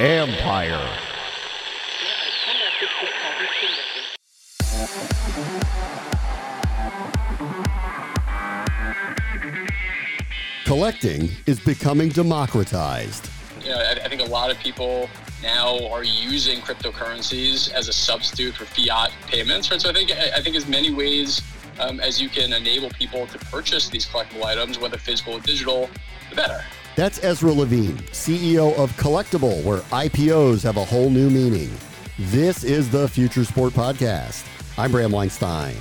Empire. Collecting is becoming democratized. You know, I, I think a lot of people now are using cryptocurrencies as a substitute for fiat payments, right? So I think I think as many ways um, as you can enable people to purchase these collectible items, whether physical or digital, the better. That's Ezra Levine, CEO of Collectable, where IPOs have a whole new meaning. This is the Future Sport Podcast. I'm Bram Weinstein.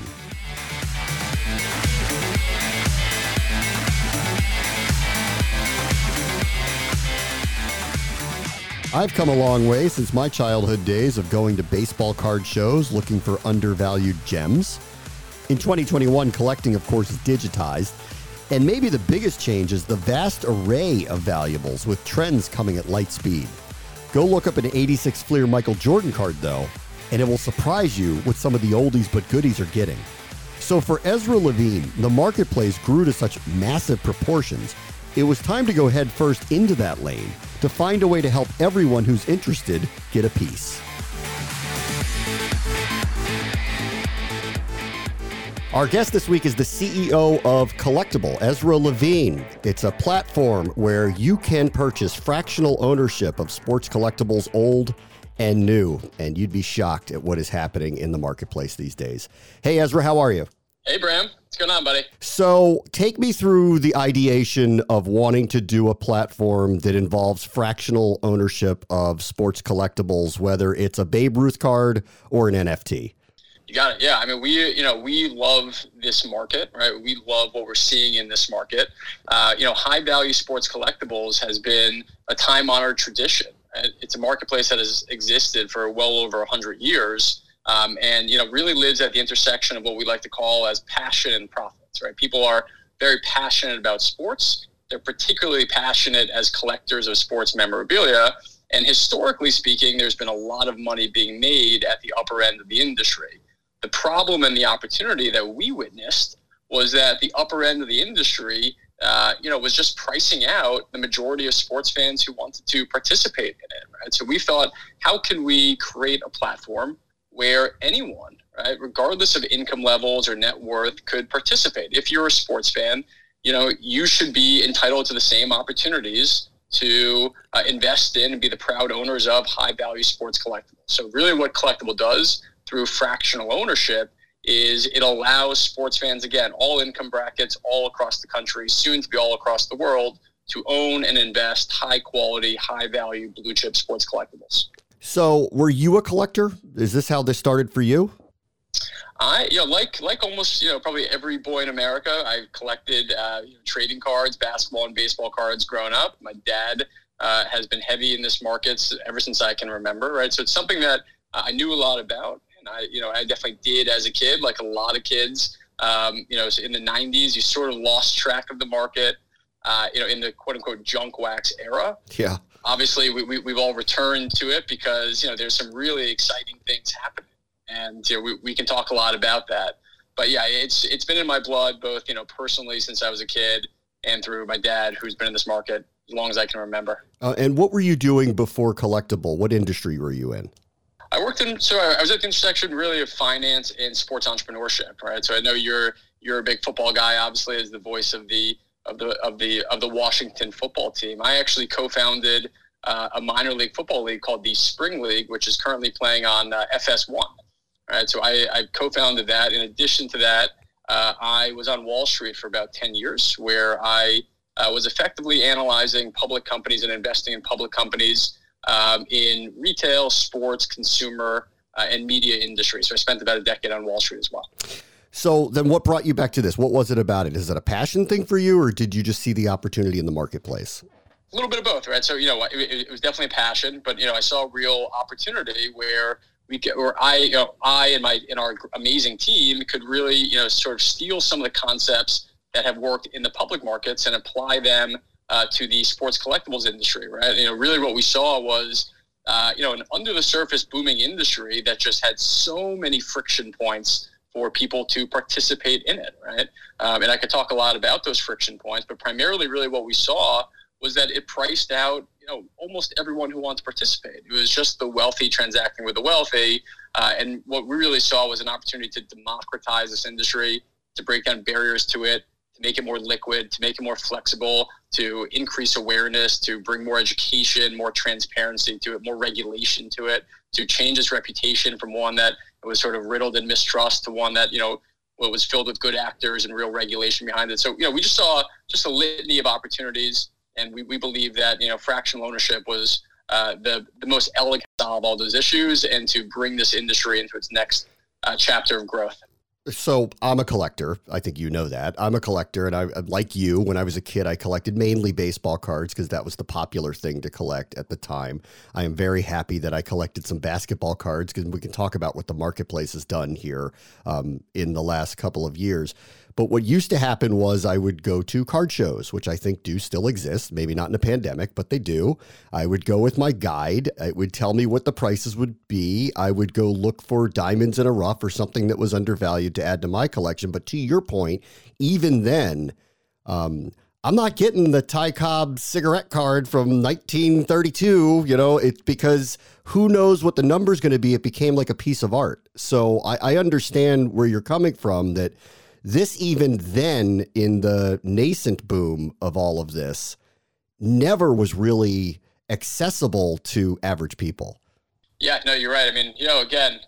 I've come a long way since my childhood days of going to baseball card shows looking for undervalued gems. In 2021, collecting, of course, is digitized. And maybe the biggest change is the vast array of valuables with trends coming at light speed. Go look up an 86 Fleer Michael Jordan card, though, and it will surprise you what some of the oldies but goodies are getting. So for Ezra Levine, the marketplace grew to such massive proportions, it was time to go headfirst into that lane to find a way to help everyone who's interested get a piece. Our guest this week is the CEO of Collectable, Ezra Levine. It's a platform where you can purchase fractional ownership of sports collectibles, old and new, and you'd be shocked at what is happening in the marketplace these days. Hey, Ezra, how are you? Hey, Bram. What's going on, buddy? So, take me through the ideation of wanting to do a platform that involves fractional ownership of sports collectibles, whether it's a Babe Ruth card or an NFT. You got it. Yeah. I mean, we, you know, we love this market, right? We love what we're seeing in this market. Uh, you know, high value sports collectibles has been a time honored tradition. It's a marketplace that has existed for well over 100 years um, and you know really lives at the intersection of what we like to call as passion and profits. Right? People are very passionate about sports. They're particularly passionate as collectors of sports memorabilia. And historically speaking, there's been a lot of money being made at the upper end of the industry. The problem and the opportunity that we witnessed was that the upper end of the industry, uh, you know, was just pricing out the majority of sports fans who wanted to participate in it. Right. So we thought, how can we create a platform where anyone, right, regardless of income levels or net worth, could participate. If you're a sports fan, you know you should be entitled to the same opportunities to uh, invest in and be the proud owners of high value sports collectibles. So really, what collectible does through fractional ownership is it allows sports fans again all income brackets all across the country soon to be all across the world to own and invest high quality high value blue chip sports collectibles so, were you a collector? Is this how this started for you? I, you know, like like almost you know probably every boy in America, I collected uh, you know, trading cards, basketball and baseball cards growing up. My dad uh, has been heavy in this market ever since I can remember. Right, so it's something that I knew a lot about, and I you know I definitely did as a kid, like a lot of kids. Um, you know, in the '90s, you sort of lost track of the market. Uh, you know, in the quote unquote junk wax era. Yeah obviously we, we, we've all returned to it because you know there's some really exciting things happening and you know, we, we can talk a lot about that but yeah it's it's been in my blood both you know personally since i was a kid and through my dad who's been in this market as long as i can remember uh, and what were you doing before collectible what industry were you in i worked in so i was at the intersection really of finance and sports entrepreneurship right so i know you're you're a big football guy obviously as the voice of the of the of the of the Washington football team. I actually co-founded uh, a minor league football league called the Spring League, which is currently playing on uh, FS1. Right, so I, I, co-founded that. In addition to that, uh, I was on Wall Street for about ten years, where I uh, was effectively analyzing public companies and investing in public companies um, in retail, sports, consumer, uh, and media industry. So I spent about a decade on Wall Street as well. So then what brought you back to this? What was it about it? Is it a passion thing for you or did you just see the opportunity in the marketplace? A little bit of both, right? So, you know, it, it was definitely a passion, but, you know, I saw a real opportunity where we get, where I, you know, I and my, and our amazing team could really, you know, sort of steal some of the concepts that have worked in the public markets and apply them uh, to the sports collectibles industry, right? You know, really what we saw was, uh, you know, an under the surface booming industry that just had so many friction points for people to participate in it, right? Um, and I could talk a lot about those friction points, but primarily, really, what we saw was that it priced out you know almost everyone who wanted to participate. It was just the wealthy transacting with the wealthy, uh, and what we really saw was an opportunity to democratize this industry, to break down barriers to it, make it more liquid, to make it more flexible, to increase awareness, to bring more education, more transparency to it, more regulation to it, to change its reputation from one that was sort of riddled in mistrust to one that you know was filled with good actors and real regulation behind it. So you know we just saw just a litany of opportunities, and we, we believe that you know fractional ownership was uh, the the most elegant solve all those issues and to bring this industry into its next uh, chapter of growth. So I'm a collector. I think you know that. I'm a collector, and I like you. When I was a kid, I collected mainly baseball cards because that was the popular thing to collect at the time. I am very happy that I collected some basketball cards because we can talk about what the marketplace has done here um, in the last couple of years. But what used to happen was I would go to card shows, which I think do still exist, maybe not in a pandemic, but they do. I would go with my guide. It would tell me what the prices would be. I would go look for diamonds in a rough or something that was undervalued to add to my collection. But to your point, even then, um, I'm not getting the Ty Cobb cigarette card from 1932. You know, it's because who knows what the number is going to be. It became like a piece of art. So I, I understand where you're coming from that this even then in the nascent boom of all of this never was really accessible to average people. Yeah, no, you're right. I mean, you know, again,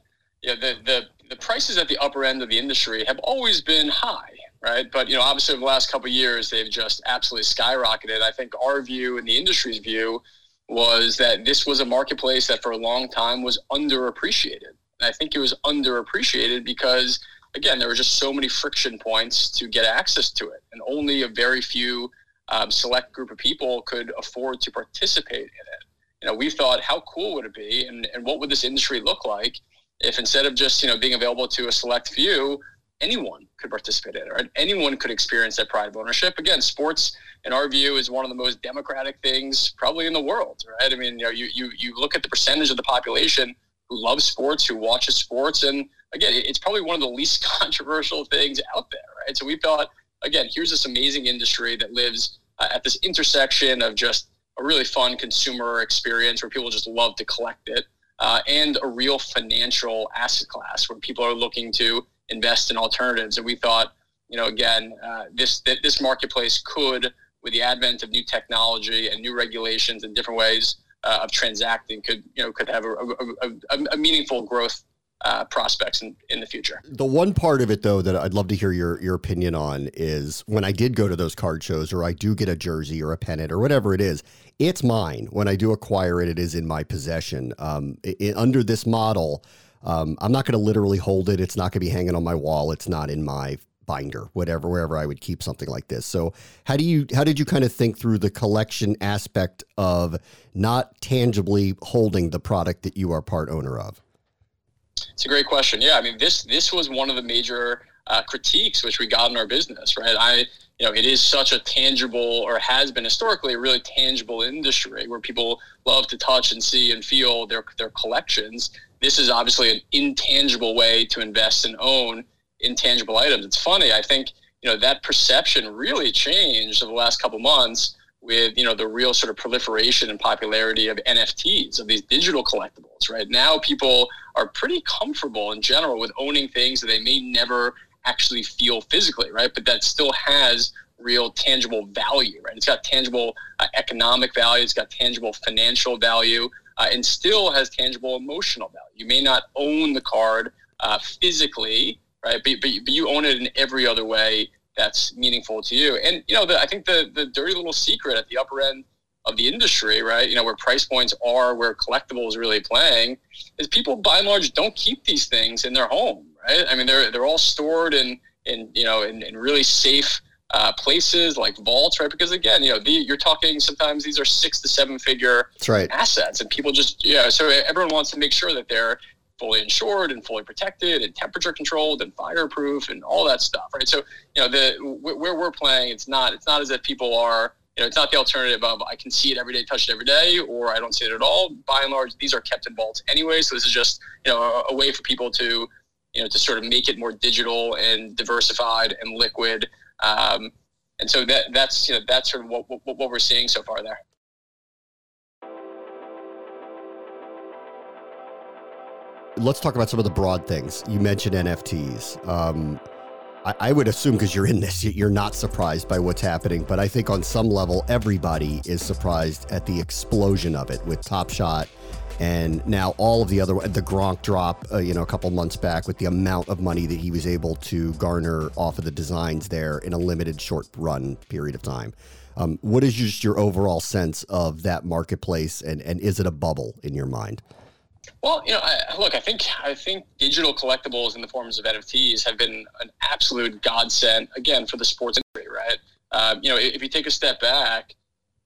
yeah, the the the prices at the upper end of the industry have always been high, right? But you know, obviously, over the last couple years, they've just absolutely skyrocketed. I think our view and the industry's view was that this was a marketplace that for a long time was underappreciated. And I think it was underappreciated because again, there were just so many friction points to get access to it, and only a very few um, select group of people could afford to participate in it. You know, we thought, how cool would it be, and, and what would this industry look like if instead of just you know being available to a select few, anyone could participate in it, right? Anyone could experience that pride of ownership. Again, sports, in our view, is one of the most democratic things probably in the world, right? I mean, you know, you you, you look at the percentage of the population who loves sports, who watches sports, and again, it's probably one of the least controversial things out there, right? So we thought, again, here's this amazing industry that lives uh, at this intersection of just a really fun consumer experience where people just love to collect it, uh, and a real financial asset class where people are looking to invest in alternatives. And we thought, you know, again, uh, this this marketplace could, with the advent of new technology and new regulations and different ways uh, of transacting, could you know could have a, a, a, a meaningful growth uh, prospects in, in the future. The one part of it, though, that I'd love to hear your your opinion on is when I did go to those card shows, or I do get a jersey or a pennant or whatever it is, it's mine. When I do acquire it, it is in my possession. Um, it, under this model, um, I'm not going to literally hold it. It's not going to be hanging on my wall. It's not in my binder, whatever, wherever I would keep something like this. So, how do you how did you kind of think through the collection aspect of not tangibly holding the product that you are part owner of? It's a great question. Yeah, I mean this this was one of the major uh, critiques which we got in our business, right? I you know it is such a tangible or has been historically a really tangible industry where people love to touch and see and feel their their collections. This is obviously an intangible way to invest and own intangible items. It's funny. I think you know that perception really changed over the last couple months with you know the real sort of proliferation and popularity of NFTs of these digital collectibles. Right now, people are pretty comfortable in general with owning things that they may never actually feel physically, right? But that still has real tangible value, right? It's got tangible uh, economic value, it's got tangible financial value, uh, and still has tangible emotional value. You may not own the card uh, physically, right? But, but, but you own it in every other way that's meaningful to you. And you know, the, I think the the dirty little secret at the upper end of the industry, right? You know, where price points are, where collectibles really playing, is people by and large don't keep these things in their home, right? I mean, they're they're all stored in in you know in, in really safe uh, places like vaults, right? Because again, you know, the, you're talking sometimes these are six to seven figure right. assets, and people just yeah. So everyone wants to make sure that they're fully insured and fully protected and temperature controlled and fireproof and all that stuff, right? So you know the where we're playing, it's not it's not as if people are you know it's not the alternative of I can see it every day, touch it every day, or I don't see it at all. By and large, these are kept in vaults anyway, so this is just you know a, a way for people to you know to sort of make it more digital and diversified and liquid. Um, and so that that's you know that's sort of what, what, what we're seeing so far there. Let's talk about some of the broad things. You mentioned NFTs. Um, I, I would assume because you're in this, you're not surprised by what's happening. But I think on some level, everybody is surprised at the explosion of it with Top Shot and now all of the other the Gronk drop, uh, you know, a couple months back with the amount of money that he was able to garner off of the designs there in a limited short run period of time. Um, what is just your overall sense of that marketplace, and and is it a bubble in your mind? Well, you know, I, look, I think I think digital collectibles in the forms of NFTs have been an absolute godsend again for the sports industry, right? Um, you know, if you take a step back,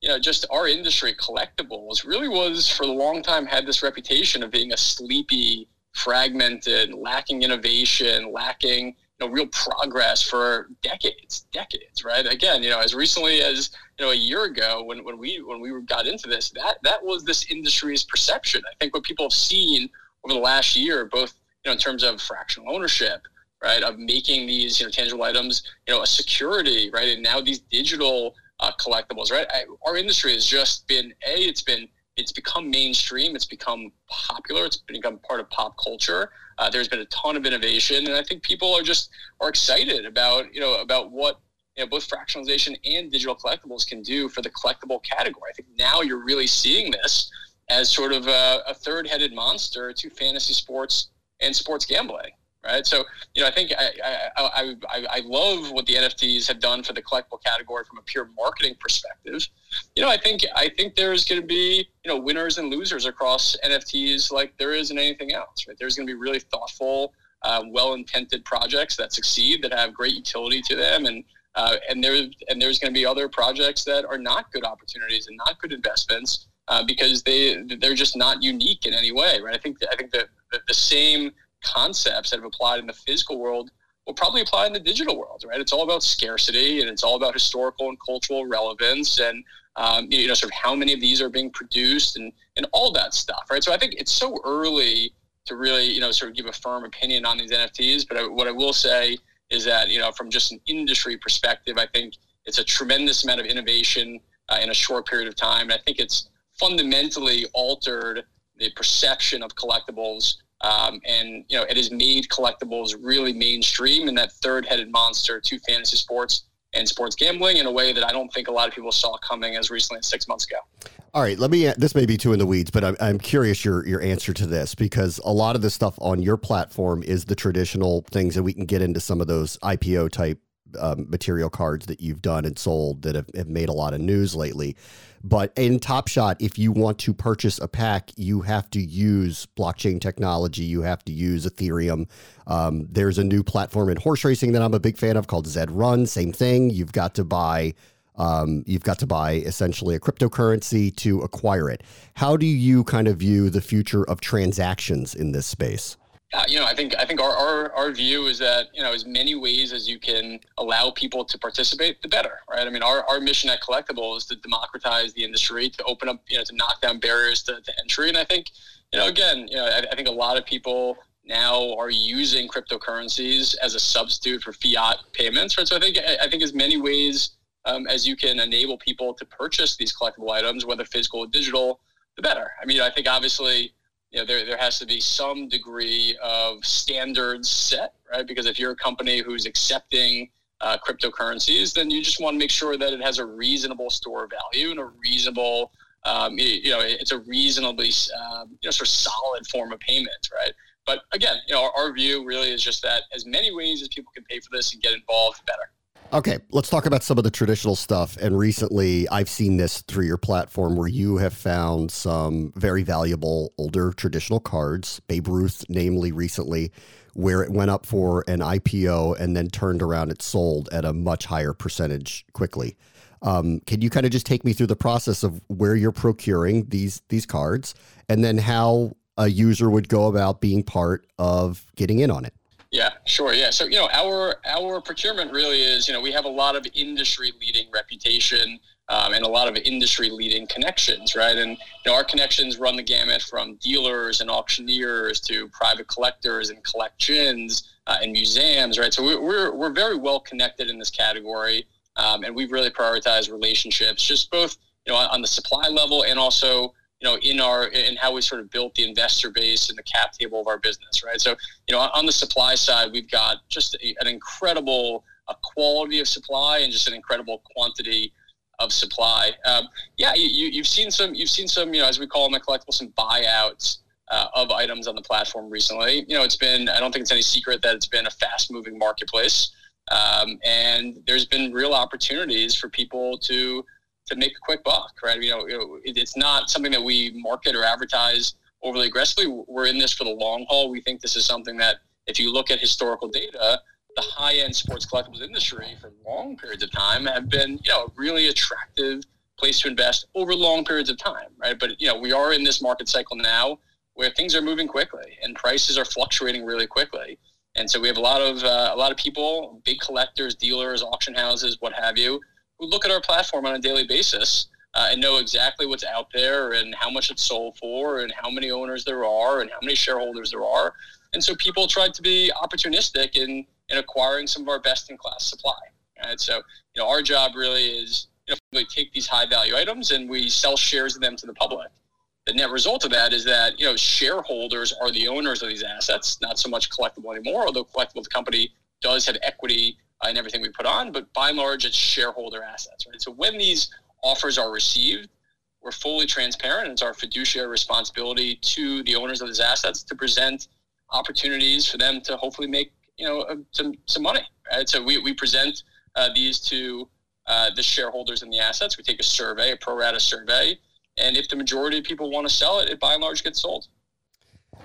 you know, just our industry, collectibles, really was for a long time had this reputation of being a sleepy, fragmented, lacking innovation, lacking you know real progress for decades, decades, right? Again, you know, as recently as you know a year ago when, when we when we got into this, that that was this industry's perception. I think what people have seen over the last year, both you know in terms of fractional ownership, right, of making these you know tangible items, you know, a security, right, and now these digital uh, collectibles, right? I, our industry has just been a, it's been it's become mainstream. It's become popular. It's become part of pop culture. Uh, there's been a ton of innovation, and I think people are just are excited about you know about what you know both fractionalization and digital collectibles can do for the collectible category. I think now you're really seeing this as sort of a, a third-headed monster to fantasy sports and sports gambling right? So, you know, I think I, I, I, I, love what the NFTs have done for the collectible category from a pure marketing perspective. You know, I think I think there's going to be you know winners and losers across NFTs like there is in anything else, right? There's going to be really thoughtful, uh, well-intended projects that succeed that have great utility to them, and uh, and there's and there's going to be other projects that are not good opportunities and not good investments uh, because they they're just not unique in any way, right? I think I think that the, the same concepts that have applied in the physical world will probably apply in the digital world, right? It's all about scarcity and it's all about historical and cultural relevance and um, you know sort of how many of these are being produced and and all that stuff, right? So I think it's so early to really you know sort of give a firm opinion on these NFTs, but I, what I will say is that you know from just an industry perspective, I think it's a tremendous amount of innovation uh, in a short period of time, and I think it's fundamentally altered the perception of collectibles um, and you know it has made collectibles really mainstream and that third-headed monster to fantasy sports and sports gambling in a way that I don't think a lot of people saw coming as recently as six months ago. All right, let me. This may be too in the weeds, but I'm, I'm curious your your answer to this because a lot of the stuff on your platform is the traditional things, and we can get into some of those IPO type um, material cards that you've done and sold that have, have made a lot of news lately. But in Top Shot, if you want to purchase a pack, you have to use blockchain technology. You have to use Ethereum. Um, there's a new platform in horse racing that I'm a big fan of called Zed Run. Same thing. You've got to buy. Um, you've got to buy essentially a cryptocurrency to acquire it. How do you kind of view the future of transactions in this space? Uh, you know, I think I think our, our our view is that you know as many ways as you can allow people to participate, the better, right? I mean, our, our mission at Collectable is to democratize the industry, to open up, you know, to knock down barriers to, to entry, and I think, you know, again, you know, I, I think a lot of people now are using cryptocurrencies as a substitute for fiat payments, right? So I think I think as many ways um, as you can enable people to purchase these collectible items, whether physical or digital, the better. I mean, I think obviously you know, there, there has to be some degree of standards set, right? Because if you're a company who's accepting uh, cryptocurrencies, then you just want to make sure that it has a reasonable store value and a reasonable, um, you know, it's a reasonably, um, you know, sort of solid form of payment, right? But again, you know, our, our view really is just that as many ways as people can pay for this and get involved, better. Okay, let's talk about some of the traditional stuff. And recently, I've seen this through your platform where you have found some very valuable older traditional cards, Babe Ruth, namely recently, where it went up for an IPO and then turned around, it sold at a much higher percentage quickly. Um, can you kind of just take me through the process of where you're procuring these these cards, and then how a user would go about being part of getting in on it? Yeah, sure. Yeah. So, you know, our our procurement really is, you know, we have a lot of industry leading reputation um, and a lot of industry leading connections, right? And you know, our connections run the gamut from dealers and auctioneers to private collectors and collections uh, and museums, right? So we're, we're, we're very well connected in this category. Um, and we've really prioritized relationships, just both you know on, on the supply level and also you know, in our in how we sort of built the investor base and the cap table of our business, right? So, you know, on the supply side, we've got just a, an incredible a quality of supply and just an incredible quantity of supply. Um, yeah, you, you've seen some you've seen some you know as we call them at collectible some buyouts uh, of items on the platform recently. You know, it's been I don't think it's any secret that it's been a fast moving marketplace, um, and there's been real opportunities for people to to make a quick buck, right? You know, it's not something that we market or advertise overly aggressively. We're in this for the long haul. We think this is something that, if you look at historical data, the high-end sports collectibles industry for long periods of time have been, you know, a really attractive place to invest over long periods of time, right? But you know, we are in this market cycle now where things are moving quickly and prices are fluctuating really quickly. And so we have a lot of uh, a lot of people, big collectors, dealers, auction houses, what have you, look at our platform on a daily basis uh, and know exactly what's out there and how much it's sold for and how many owners there are and how many shareholders there are. And so people tried to be opportunistic in, in acquiring some of our best in class supply. Right? So, you know, our job really is you know, we take these high value items and we sell shares of them to the public. The net result of that is that, you know, shareholders are the owners of these assets, not so much collectible anymore, although collectible the company does have equity and everything we put on, but by and large, it's shareholder assets, right? So when these offers are received, we're fully transparent. It's our fiduciary responsibility to the owners of these assets to present opportunities for them to hopefully make you know uh, some some money. Right? So we, we present uh, these to uh, the shareholders and the assets. We take a survey, a pro rata survey, and if the majority of people want to sell it, it by and large gets sold.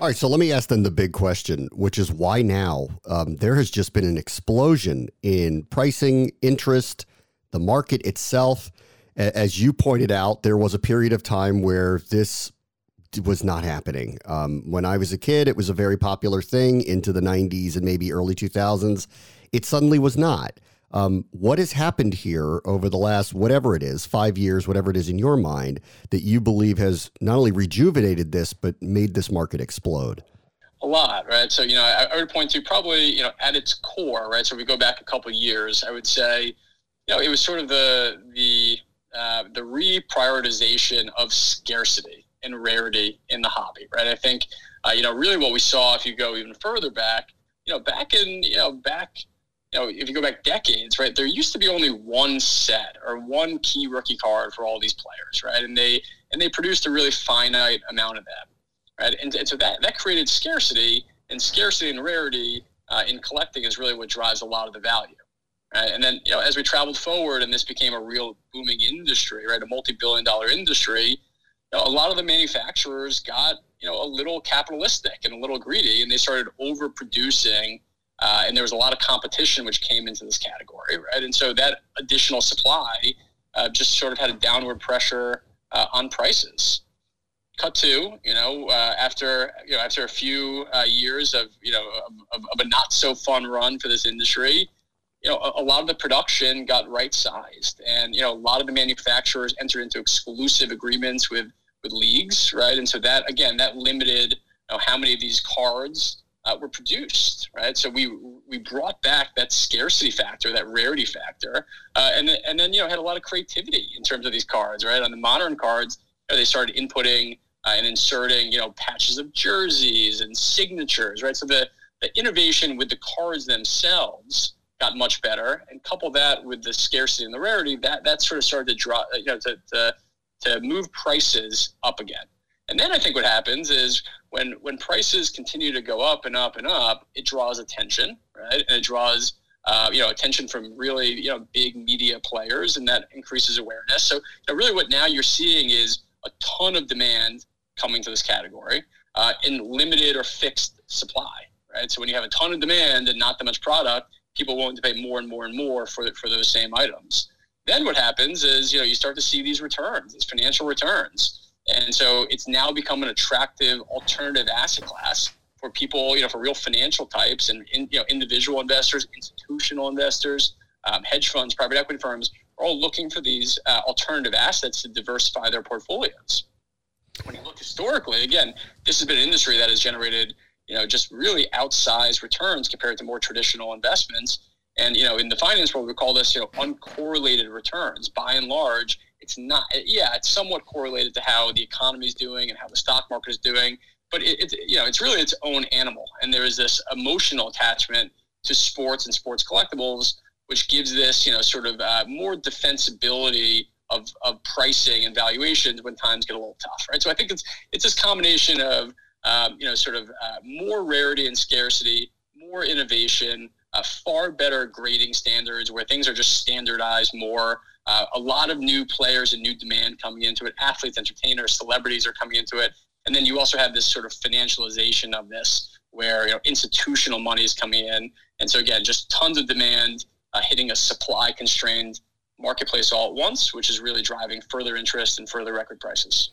All right, so let me ask then the big question, which is why now? Um, there has just been an explosion in pricing, interest, the market itself. As you pointed out, there was a period of time where this was not happening. Um, when I was a kid, it was a very popular thing into the 90s and maybe early 2000s. It suddenly was not. Um, what has happened here over the last, whatever it is, five years, whatever it is in your mind, that you believe has not only rejuvenated this, but made this market explode? A lot, right? So, you know, I, I would point to probably, you know, at its core, right? So, if we go back a couple years, I would say, you know, it was sort of the the uh, the reprioritization of scarcity and rarity in the hobby, right? I think, uh, you know, really what we saw, if you go even further back, you know, back in, you know, back you know, if you go back decades, right, there used to be only one set or one key rookie card for all these players, right? And they and they produced a really finite amount of them, right? And, and so that that created scarcity, and scarcity and rarity uh, in collecting is really what drives a lot of the value. Right? And then, you know, as we traveled forward and this became a real booming industry, right, a multi-billion dollar industry, you know, a lot of the manufacturers got, you know, a little capitalistic and a little greedy, and they started overproducing uh, and there was a lot of competition which came into this category, right? And so that additional supply uh, just sort of had a downward pressure uh, on prices. Cut to, you know, uh, after you know after a few uh, years of you know of, of, a not so fun run for this industry, you know, a, a lot of the production got right sized, and you know, a lot of the manufacturers entered into exclusive agreements with with leagues, right? And so that again, that limited you know, how many of these cards uh, were produced, right? So we we brought back that scarcity factor, that rarity factor, uh, and and then you know had a lot of creativity in terms of these cards, right? On the modern cards, you know, they started inputting uh, and inserting you know patches of jerseys and signatures, right? So the the innovation with the cards themselves got much better, and couple that with the scarcity and the rarity, that that sort of started to draw, you know, to to, to move prices up again. And then I think what happens is when when prices continue to go up and up and up, it draws attention, right? And it draws uh, you know attention from really you know big media players, and that increases awareness. So you know, really, what now you're seeing is a ton of demand coming to this category uh, in limited or fixed supply, right? So when you have a ton of demand and not that much product, people willing to pay more and more and more for for those same items. Then what happens is you know you start to see these returns, these financial returns. And so it's now become an attractive alternative asset class for people, you know, for real financial types and in, you know individual investors, institutional investors, um, hedge funds, private equity firms are all looking for these uh, alternative assets to diversify their portfolios. When you look historically, again, this has been an industry that has generated, you know, just really outsized returns compared to more traditional investments. And you know, in the finance world, we call this you know uncorrelated returns. By and large, it's not. Yeah, it's somewhat correlated to how the economy is doing and how the stock market is doing, but it, it's you know it's really its own animal. And there is this emotional attachment to sports and sports collectibles, which gives this you know sort of uh, more defensibility of, of pricing and valuations when times get a little tough, right? So I think it's it's this combination of um, you know sort of uh, more rarity and scarcity, more innovation, uh, far better grading standards where things are just standardized more. Uh, a lot of new players and new demand coming into it. Athletes, entertainers, celebrities are coming into it, and then you also have this sort of financialization of this, where you know institutional money is coming in, and so again, just tons of demand uh, hitting a supply constrained marketplace all at once, which is really driving further interest and further record prices.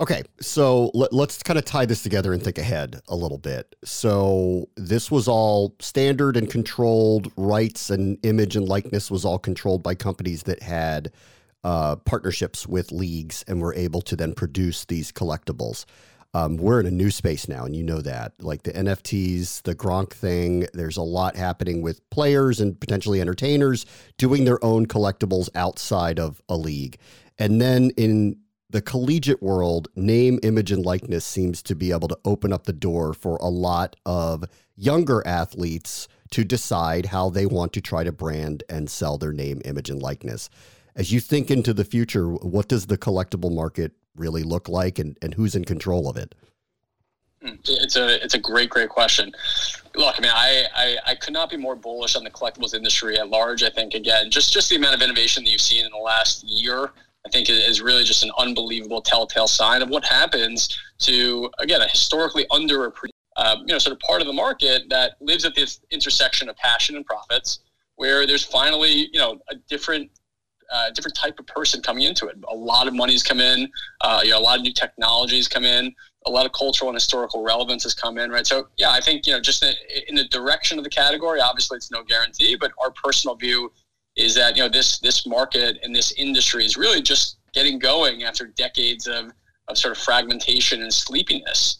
Okay, so let, us kind of tie this together and think ahead a little bit. So this was all standard and controlled rights and image and likeness was all controlled by companies that had uh, partnerships with leagues and were able to then produce these collectibles. Um, we're in a new space now, and you know that. Like the NFTs, the Gronk thing, there's a lot happening with players and potentially entertainers doing their own collectibles outside of a league. And then in the collegiate world, name, image, and likeness seems to be able to open up the door for a lot of younger athletes to decide how they want to try to brand and sell their name, image, and likeness. As you think into the future, what does the collectible market really look like and, and who's in control of it? Hmm. It's a it's a great great question. Look, I mean, I, I, I could not be more bullish on the collectibles industry at large. I think again, just just the amount of innovation that you've seen in the last year I think is really just an unbelievable telltale sign of what happens to, again, a historically under um, you know, sort of part of the market that lives at this intersection of passion and profits, where there's finally, you know, a different uh, different type of person coming into it. A lot of money's come in, uh, you know, a lot of new technologies come in, a lot of cultural and historical relevance has come in, right? So, yeah, I think, you know, just in the direction of the category, obviously it's no guarantee, but our personal view is that you know this this market and this industry is really just getting going after decades of, of sort of fragmentation and sleepiness.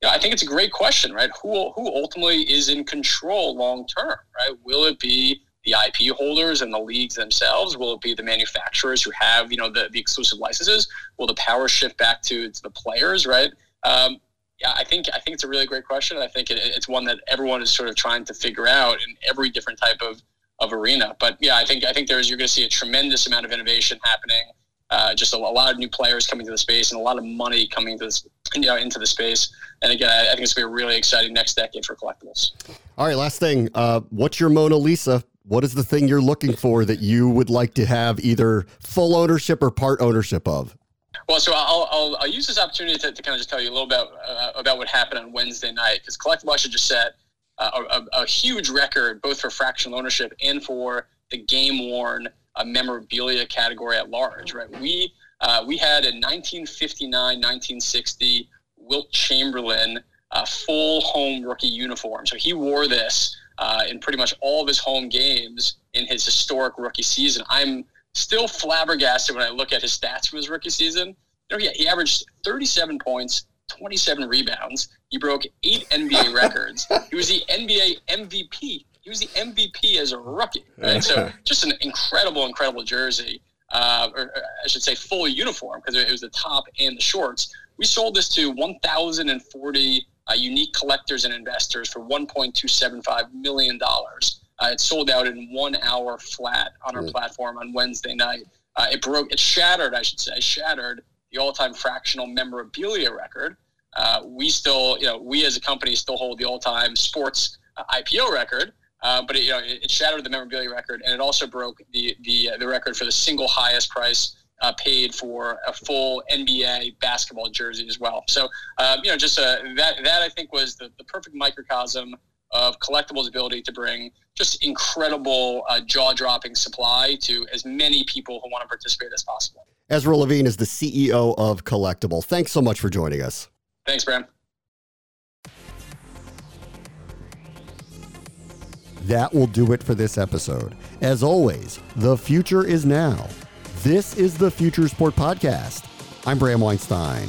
You know, I think it's a great question, right? Who who ultimately is in control long term, right? Will it be the IP holders and the leagues themselves? Will it be the manufacturers who have you know the, the exclusive licenses? Will the power shift back to, to the players, right? Um, yeah, I think I think it's a really great question. I think it, it's one that everyone is sort of trying to figure out in every different type of of arena. But yeah, I think I think there's you're going to see a tremendous amount of innovation happening. Uh, just a, a, lot of new players coming to the space and a lot of money coming to this, you know, into the space. And again, I, I think it's going to be a really exciting next decade for collectibles. All right, last thing. Uh, what's your Mona Lisa? What is the thing you're looking for that you would like to have either full ownership or part ownership of? Well, so I'll, I'll, I'll use this opportunity to, to, kind of just tell you a little bit uh, about what happened on Wednesday night because Collectable should just said a, a, huge record both for fractional ownership and for the game worn uh, memorabilia category at large. Right, we uh, we had a 1959, 1960 Wilt Chamberlain uh, full home rookie uniform. So he wore this in pretty much all of his home games in his historic rookie season. I'm still flabbergasted when I look at his stats from his rookie season. You know, he, he averaged 37 points, 27 rebounds. He broke eight NBA records. He was the NBA MVP. He was the MVP as a rookie. Right? So just an incredible, incredible jersey, uh, or I should say, full uniform because it was the top and the shorts. We sold this to 1,040 uh, unique collectors and investors for 1.275 million dollars. Uh, it sold out in one hour flat on our mm. platform on Wednesday night. Uh, it broke, it shattered, I should say, shattered the all-time fractional memorabilia record. Uh, we still, you know, we as a company still hold the all-time sports uh, IPO record, uh, but it, you know, it, it, shattered the memorabilia record, and it also broke the the uh, the record for the single highest price uh, paid for a full NBA basketball jersey as well. So, um, you know, just uh, that that I think was the, the perfect microcosm of collectibles' ability to bring just incredible jaw-dropping supply to as many people who want to participate as possible. Ezra Levine is the CEO of Collectable. Thanks so much for joining us. Thanks, Bram. That will do it for this episode. As always, the future is now. This is the Future Sport Podcast. I'm Bram Weinstein.